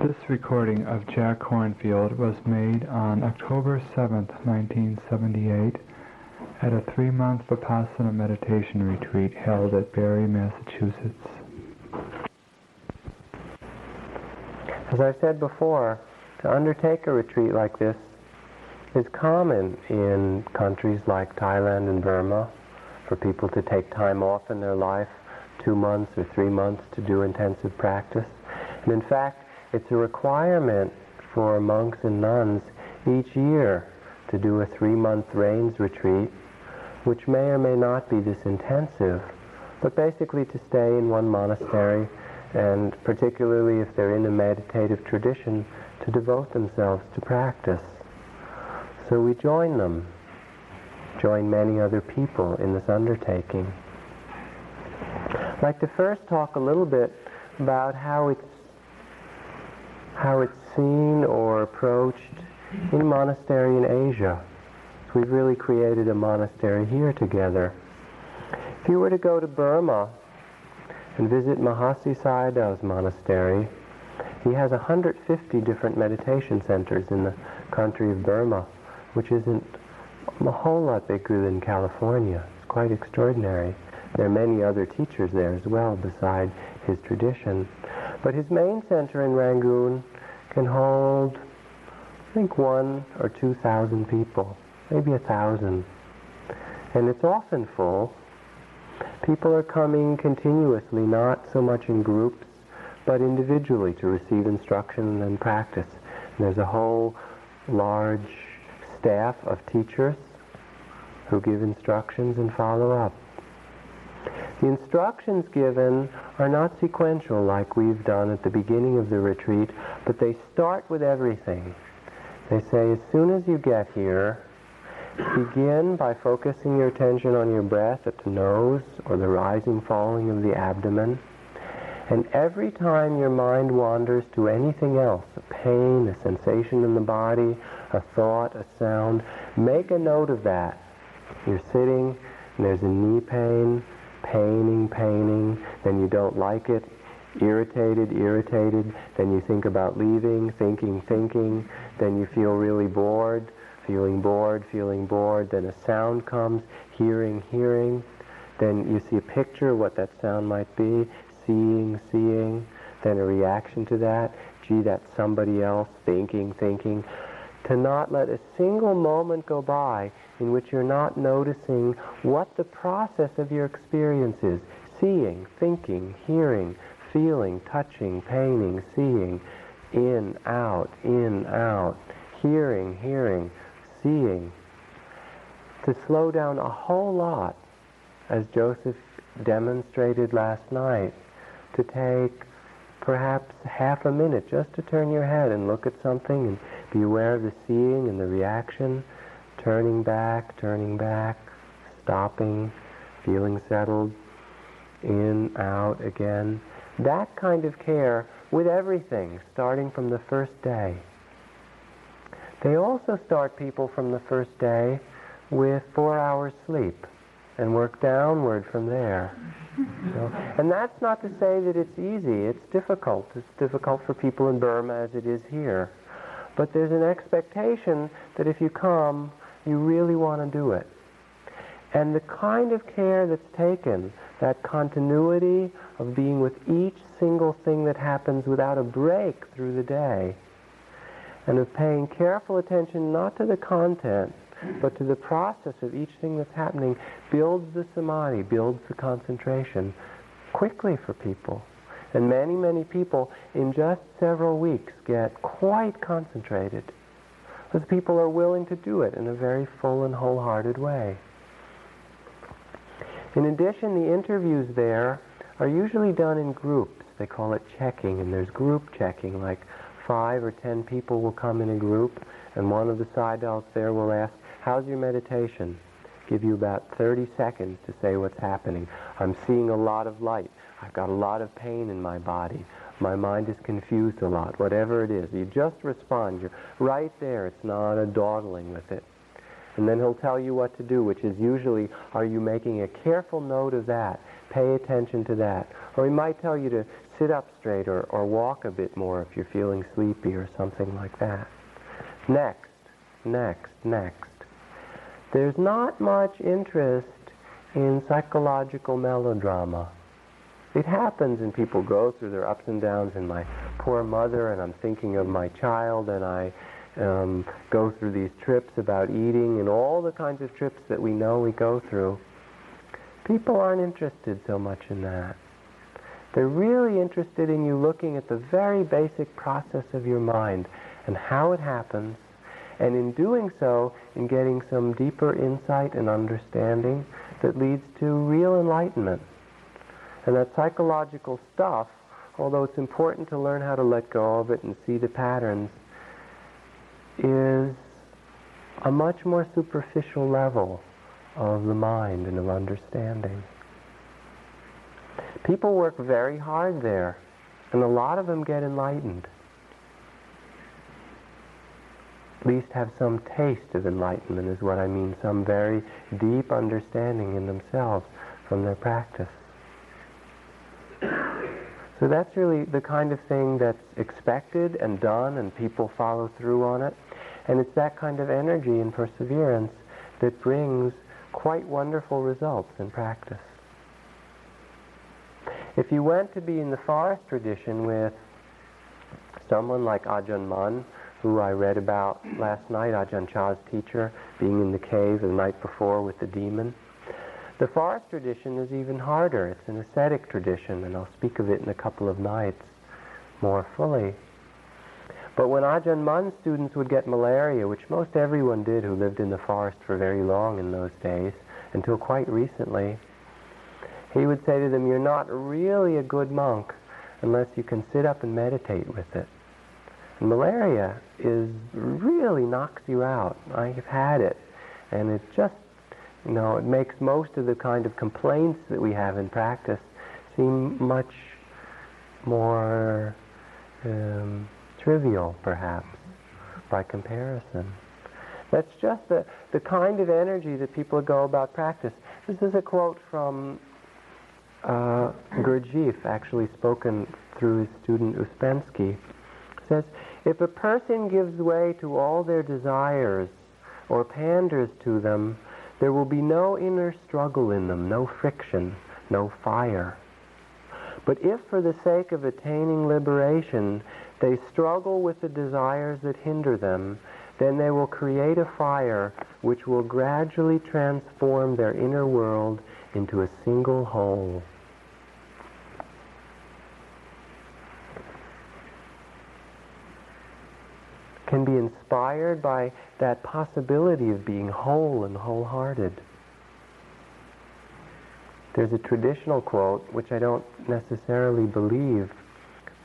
This recording of Jack Kornfield was made on October 7, 1978, at a three-month Vipassana meditation retreat held at Barre, Massachusetts. As I said before, to undertake a retreat like this is common in countries like Thailand and Burma for people to take time off in their life, two months or three months to do intensive practice. And in fact, it's a requirement for monks and nuns each year to do a three-month rains retreat, which may or may not be this intensive, but basically to stay in one monastery and particularly if they're in a meditative tradition, to devote themselves to practice. So we join them, join many other people in this undertaking. I'd like to first talk a little bit about how it's how it's seen or approached in monastery in Asia. We've really created a monastery here together. If you were to go to Burma and visit Mahasi Sayadaw's monastery, he has 150 different meditation centers in the country of Burma, which isn't a whole lot bigger than California. It's quite extraordinary. There are many other teachers there as well beside his tradition. But his main center in Rangoon can hold, I think, one or two thousand people, maybe a thousand. And it's often full. People are coming continuously, not so much in groups, but individually to receive instruction and practice. And there's a whole large staff of teachers who give instructions and follow up. The instructions given are not sequential like we've done at the beginning of the retreat, but they start with everything. They say, as soon as you get here, begin by focusing your attention on your breath at the nose or the rising, falling of the abdomen. And every time your mind wanders to anything else, a pain, a sensation in the body, a thought, a sound, make a note of that. You're sitting, and there's a knee pain, paining, paining, then you don't like it, irritated, irritated, then you think about leaving, thinking, thinking, then you feel really bored, feeling bored, feeling bored, then a sound comes, hearing, hearing, then you see a picture of what that sound might be, seeing, seeing, then a reaction to that, gee, that's somebody else, thinking, thinking, to not let a single moment go by in which you're not noticing what the process of your experience is. Seeing, thinking, hearing, feeling, touching, painting, seeing, in, out, in, out, hearing, hearing, seeing. To slow down a whole lot, as Joseph demonstrated last night, to take perhaps half a minute just to turn your head and look at something and be aware of the seeing and the reaction, turning back, turning back, stopping, feeling settled, in, out again. That kind of care with everything, starting from the first day. They also start people from the first day with four hours sleep and work downward from there. So, and that's not to say that it's easy. It's difficult. It's difficult for people in Burma as it is here. But there's an expectation that if you come, you really want to do it. And the kind of care that's taken, that continuity of being with each single thing that happens without a break through the day, and of paying careful attention not to the content, but to the process of each thing that's happening, builds the samadhi, builds the concentration quickly for people. And many, many people in just several weeks get quite concentrated because people are willing to do it in a very full and wholehearted way. In addition, the interviews there are usually done in groups. They call it checking, and there's group checking, like five or ten people will come in a group, and one of the sayadaws there will ask, how's your meditation? Give you about 30 seconds to say what's happening. I'm seeing a lot of light. I've got a lot of pain in my body. My mind is confused a lot. Whatever it is, you just respond. You're right there. It's not a dawdling with it. And then he'll tell you what to do, which is usually, are you making a careful note of that? Pay attention to that. Or he might tell you to sit up straight or, or walk a bit more if you're feeling sleepy or something like that. Next, next, next. There's not much interest in psychological melodrama. It happens and people go through their ups and downs and my poor mother and I'm thinking of my child and I um, go through these trips about eating and all the kinds of trips that we know we go through. People aren't interested so much in that. They're really interested in you looking at the very basic process of your mind and how it happens, and in doing so, in getting some deeper insight and understanding that leads to real enlightenment. And that psychological stuff, although it's important to learn how to let go of it and see the patterns, is a much more superficial level of the mind and of understanding. People work very hard there, and a lot of them get enlightened. At least have some taste of enlightenment, is what I mean, some very deep understanding in themselves from their practice. So that's really the kind of thing that's expected and done, and people follow through on it. And it's that kind of energy and perseverance that brings quite wonderful results in practice. If you went to be in the forest tradition with someone like Ajahn Mun, who I read about last night, Ajahn Chah's teacher, being in the cave the night before with the demon, the forest tradition is even harder. It's an ascetic tradition, and I'll speak of it in a couple of nights more fully. But when Ajahn Mun's students would get malaria, which most everyone did who lived in the forest for very long in those days, until quite recently, he would say to them, You're not really a good monk unless you can sit up and meditate with it. And malaria is really knocks you out. I have had it. And it just, you know, it makes most of the kind of complaints that we have in practice seem much more um, trivial, perhaps, by comparison. That's just the, the kind of energy that people go about practice. This is a quote from uh, Gurdjieff, actually spoken through his student Ouspensky. says, if a person gives way to all their desires or panders to them, there will be no inner struggle in them, no friction, no fire. But if for the sake of attaining liberation they struggle with the desires that hinder them, then they will create a fire which will gradually transform their inner world into a single whole. Can be inspired by that possibility of being whole and wholehearted. There's a traditional quote, which I don't necessarily believe,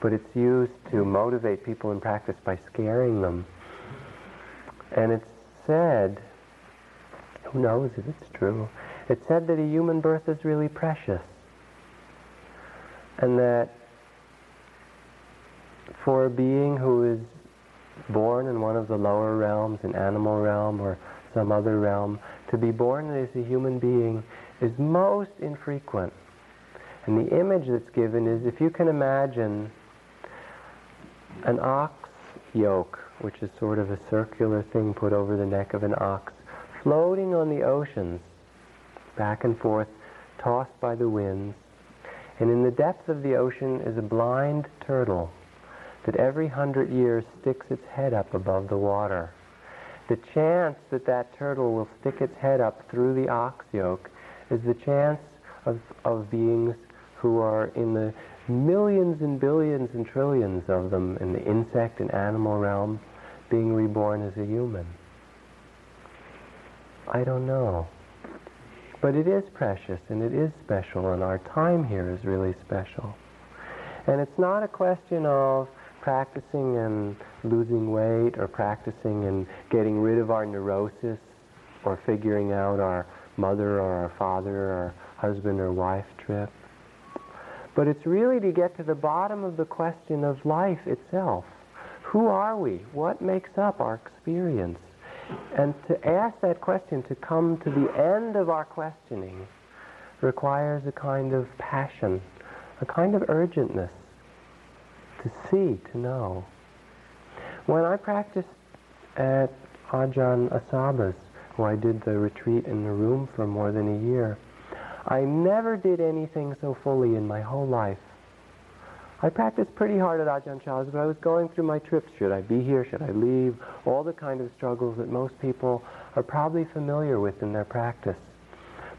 but it's used to motivate people in practice by scaring them. And it's said, who knows if it's true, it's said that a human birth is really precious. And that for a being who is born in one of the lower realms, an animal realm or some other realm, to be born as a human being is most infrequent. And the image that's given is if you can imagine an ox yoke, which is sort of a circular thing put over the neck of an ox, floating on the oceans, back and forth, tossed by the winds. And in the depth of the ocean is a blind turtle that every hundred years sticks its head up above the water. The chance that that turtle will stick its head up through the ox yoke is the chance of, of beings who are in the millions and billions and trillions of them in the insect and animal realm being reborn as a human? I don't know. But it is precious and it is special and our time here is really special. And it's not a question of practicing and losing weight or practicing and getting rid of our neurosis or figuring out our mother or our father or husband or wife trip. But it's really to get to the bottom of the question of life itself. Who are we? What makes up our experience? And to ask that question, to come to the end of our questioning, requires a kind of passion, a kind of urgentness to see, to know. When I practiced at Ajahn Asabha's, where I did the retreat in the room for more than a year, I never did anything so fully in my whole life. I practiced pretty hard at Ajahn Chah's, but I was going through my trips. Should I be here? Should I leave? All the kind of struggles that most people are probably familiar with in their practice.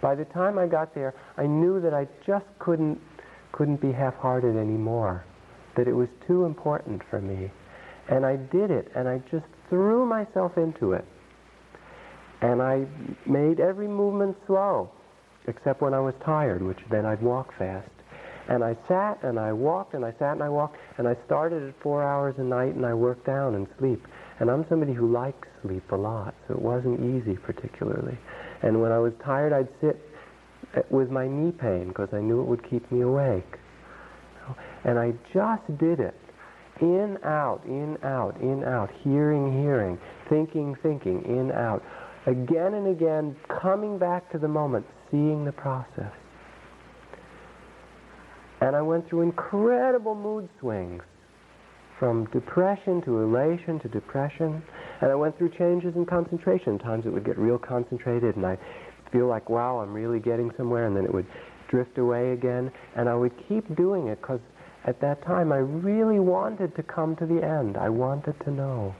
By the time I got there, I knew that I just couldn't, couldn't be half-hearted anymore, that it was too important for me. And I did it, and I just threw myself into it. And I made every movement slow, except when I was tired, which then I'd walk fast. And I sat and I walked and I sat and I walked and I started at four hours a night and I worked down and sleep. And I'm somebody who likes sleep a lot, so it wasn't easy particularly. And when I was tired, I'd sit uh, with my knee pain because I knew it would keep me awake. And I just did it. In, out, in, out, in, out, hearing, hearing, thinking, thinking, in, out. Again and again, coming back to the moment, seeing the process. And I went through incredible mood swings from depression to elation to depression. And I went through changes in concentration. Times it would get real concentrated and I feel like, wow, I'm really getting somewhere. And then it would drift away again. And I would keep doing it because at that time I really wanted to come to the end. I wanted to know.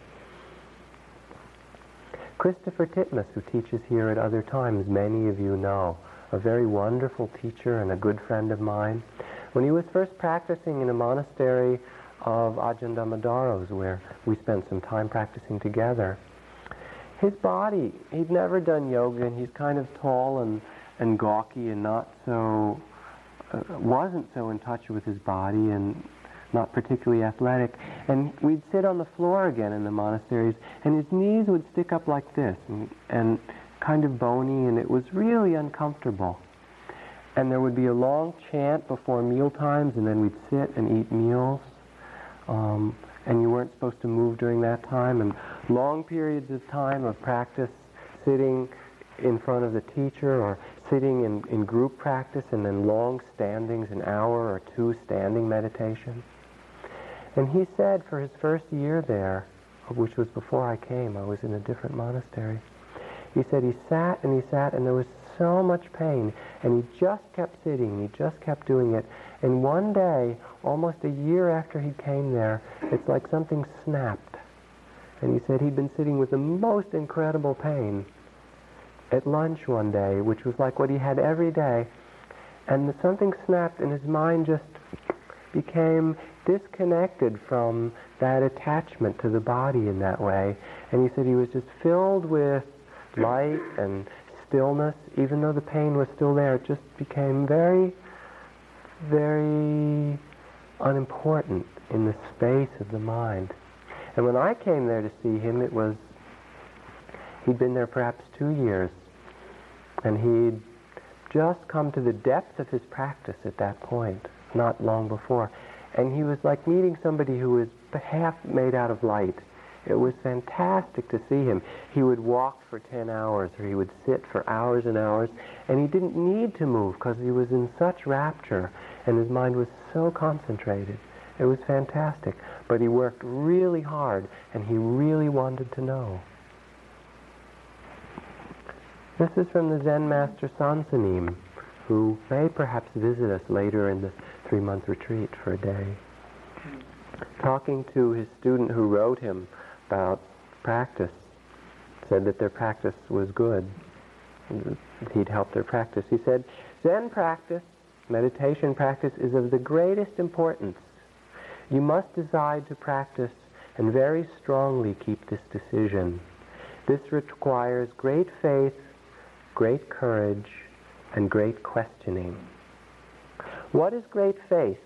Christopher Titmuss, who teaches here at other times, many of you know, a very wonderful teacher and a good friend of mine. When he was first practicing in a monastery of Ajahn Dhammadharo's, where we spent some time practicing together, his body, he'd never done yoga, and he's kind of tall and, and gawky and not so, uh, wasn't so in touch with his body and not particularly athletic. And we'd sit on the floor again in the monasteries, and his knees would stick up like this, and, and kind of bony, and it was really uncomfortable. And there would be a long chant before meal times, and then we'd sit and eat meals. Um, and you weren't supposed to move during that time. And long periods of time of practice, sitting in front of the teacher or sitting in, in group practice, and then long standings, an hour or two standing meditation. And he said for his first year there, which was before I came, I was in a different monastery, he said he sat and he sat and there was so much pain and he just kept sitting, he just kept doing it. And one day, almost a year after he came there, it's like something snapped. And he said he'd been sitting with the most incredible pain at lunch one day, which was like what he had every day. And something snapped and his mind just became disconnected from that attachment to the body in that way. And he said he was just filled with light and stillness, even though the pain was still there, it just became very, very unimportant in the space of the mind. And when I came there to see him, it was, he'd been there perhaps two years, and he'd just come to the depth of his practice at that point, not long before. And he was like meeting somebody who was half made out of light it was fantastic to see him. He would walk for 10 hours or he would sit for hours and hours, and he didn't need to move because he was in such rapture and his mind was so concentrated. It was fantastic. But he worked really hard and he really wanted to know. This is from the Zen master Soen Sa Nim, who may perhaps visit us later in the three-month retreat for a day. Talking to his student who wrote him about practice, said that their practice was good. He'd helped their practice. He said, Zen practice, meditation practice, is of the greatest importance. You must decide to practice and very strongly keep this decision. This requires great faith, great courage, and great questioning. What is great faith?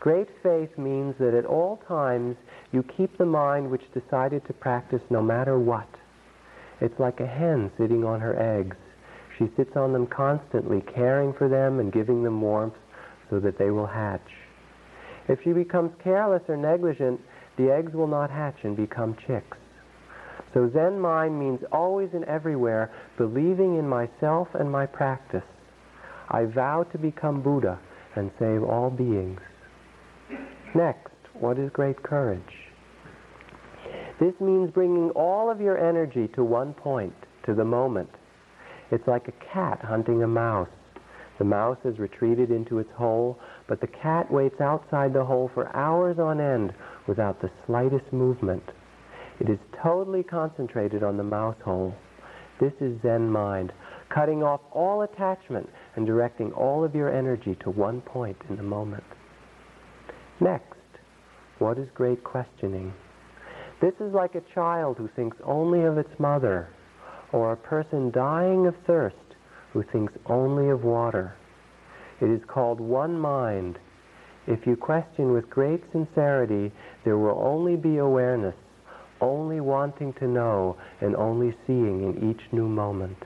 Great faith means that at all times you keep the mind which decided to practice no matter what. It's like a hen sitting on her eggs. She sits on them constantly, caring for them and giving them warmth so that they will hatch. If she becomes careless or negligent, the eggs will not hatch and become chicks. So Zen mind means always and everywhere believing in myself and my practice. I vow to become Buddha and save all beings. Next, What is great courage? This means bringing all of your energy to one point, to the moment. It's like a cat hunting a mouse. The mouse has retreated into its hole, but the cat waits outside the hole for hours on end without the slightest movement. It is totally concentrated on the mouse hole. This is Zen mind, cutting off all attachment and directing all of your energy to one point in the moment. Next, what is great questioning? This is like a child who thinks only of its mother, or a person dying of thirst who thinks only of water. It is called one mind. If you question with great sincerity, there will only be awareness, only wanting to know, and only seeing in each new moment.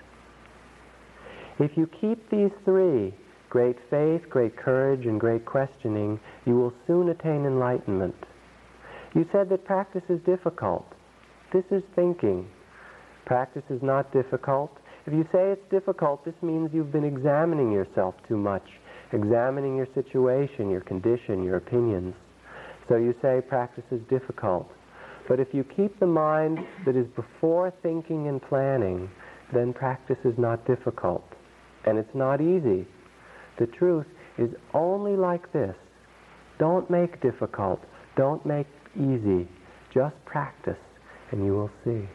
If you keep these three, great faith, great courage, and great questioning, you will soon attain enlightenment. You said that practice is difficult. This is thinking. Practice is not difficult. If you say it's difficult, this means you've been examining yourself too much, examining your situation, your condition, your opinions. So you say practice is difficult. But if you keep the mind that is before thinking and planning, then practice is not difficult. And it's not easy. The truth is only like this. Don't make difficult. Don't make easy. Just practice, and you will see.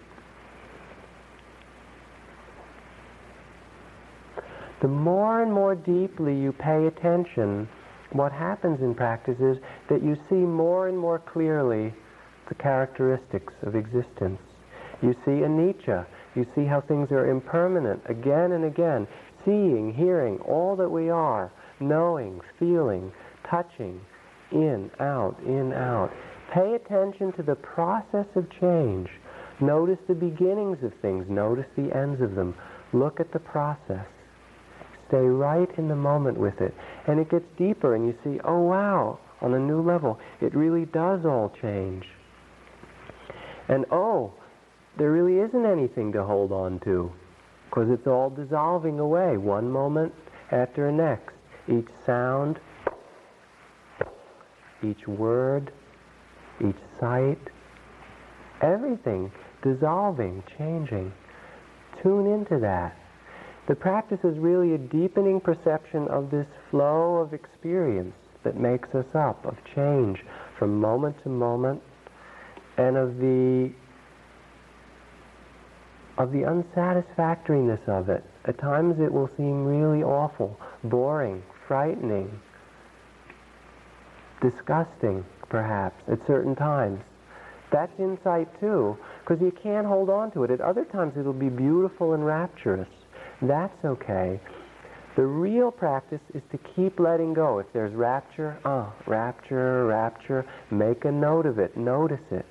The more and more deeply you pay attention, what happens in practice is that you see more and more clearly the characteristics of existence. You see anicca. You see how things are impermanent again and again seeing, hearing, all that we are, knowing, feeling, touching, in, out, in, out. Pay attention to the process of change. Notice the beginnings of things. Notice the ends of them. Look at the process. Stay right in the moment with it. And it gets deeper and you see, oh wow, on a new level, it really does all change. And oh, there really isn't anything to hold on to because it's all dissolving away one moment after the next. Each sound, each word, each sight, everything dissolving, changing. Tune into that. The practice is really a deepening perception of this flow of experience that makes us up, of change from moment to moment, and of the of the unsatisfactoriness of it. At times it will seem really awful, boring, frightening, disgusting, perhaps, at certain times. That's insight too, because you can't hold on to it. At other times it'll be beautiful and rapturous. That's okay. The real practice is to keep letting go. If there's rapture, ah, oh, rapture, rapture, make a note of it, notice it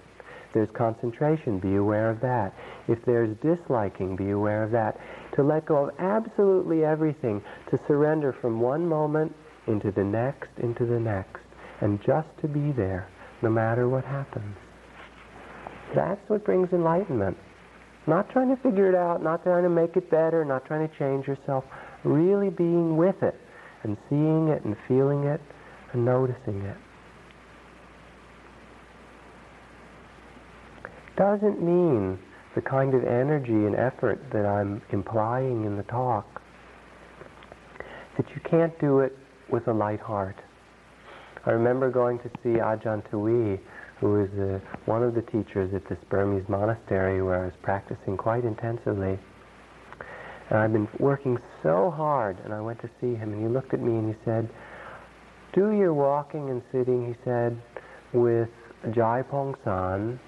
there's concentration, be aware of that. If there's disliking, be aware of that. To let go of absolutely everything, to surrender from one moment into the next, into the next, and just to be there, no matter what happens. That's what brings enlightenment. Not trying to figure it out, not trying to make it better, not trying to change yourself, really being with it and seeing it and feeling it and noticing it. Doesn't mean the kind of energy and effort that I'm implying in the talk, that you can't do it with a light heart. I remember going to see Ajahn Tui, who is the, one of the teachers at this Burmese monastery where I was practicing quite intensively. And I've been working so hard, and I went to see him, and he looked at me and he said, do your walking and sitting, he said, with Jai Pong San,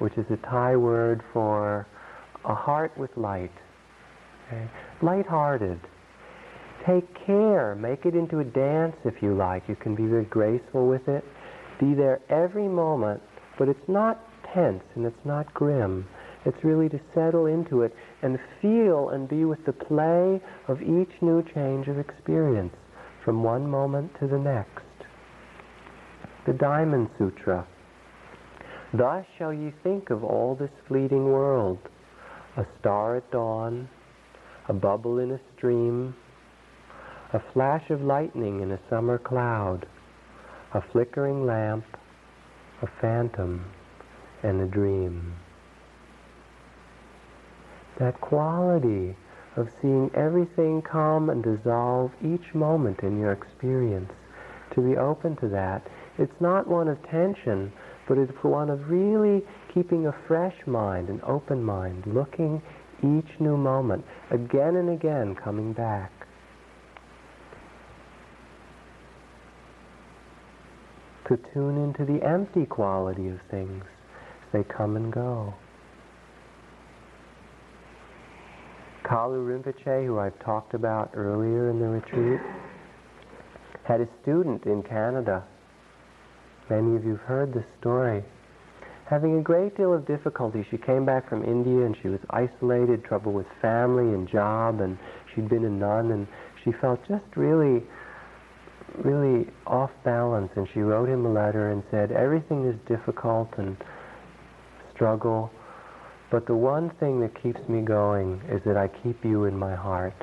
which is a Thai word for a heart with light. Okay? Light-hearted. Take care. Make it into a dance if you like. You can be very graceful with it. Be there every moment, but it's not tense and it's not grim. It's really to settle into it and feel and be with the play of each new change of experience from one moment to the next. The Diamond Sutra. Thus shall ye think of all this fleeting world, a star at dawn, a bubble in a stream, a flash of lightning in a summer cloud, a flickering lamp, a phantom, and a dream. That quality of seeing everything come and dissolve each moment in your experience, to be open to that. It's not one of tension, but it's one of really keeping a fresh mind, an open mind, looking each new moment, again and again coming back. To tune into the empty quality of things they come and go. Kalu Rinpoche, who I've talked about earlier in the retreat, had a student in Canada. Many of you have heard this story having a great deal of difficulty. She came back from India and she was isolated, trouble with family and job, and she'd been a nun, and she felt just really, really off balance. And she wrote him a letter and said, Everything is difficult and struggle, but the one thing that keeps me going is that I keep you in my heart.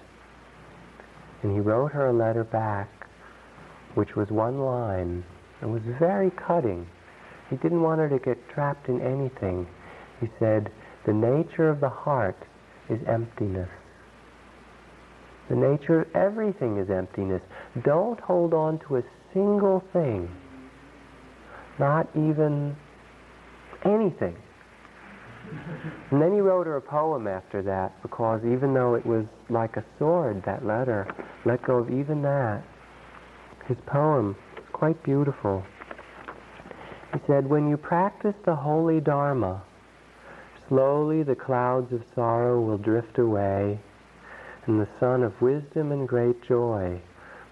And he wrote her a letter back, which was one line, and was very cutting he didn't want her to get trapped in anything. He said, the nature of the heart is emptiness. The nature of everything is emptiness. Don't hold on to a single thing. Not even anything. And then he wrote her a poem after that because even though it was like a sword, that letter, let go of even that. His poem quite beautiful. He said, when you practice the holy Dharma, slowly the clouds of sorrow will drift away, and the sun of wisdom and great joy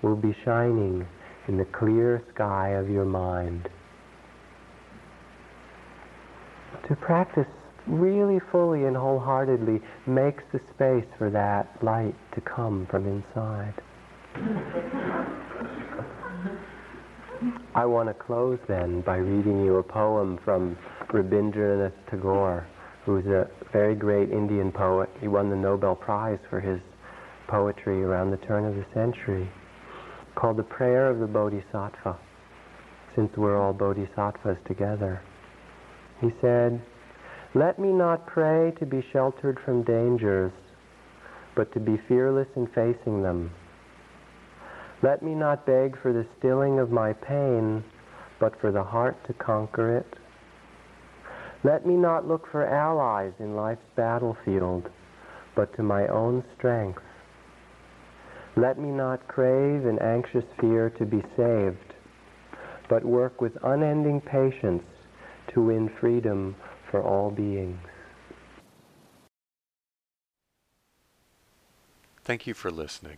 will be shining in the clear sky of your mind. To practice really fully and wholeheartedly makes the space for that light to come from inside. I want to close then by reading you a poem from Rabindranath Tagore, who's a very great Indian poet. He won the Nobel Prize for his poetry around the turn of the century, called The Prayer of the Bodhisattva, since we're all bodhisattvas together. He said, Let me not pray to be sheltered from dangers, but to be fearless in facing them let me not beg for the stilling of my pain, but for the heart to conquer it. Let me not look for allies in life's battlefield, but to my own strength. Let me not crave in anxious fear to be saved, but work with unending patience to win freedom for all beings. Thank you for listening.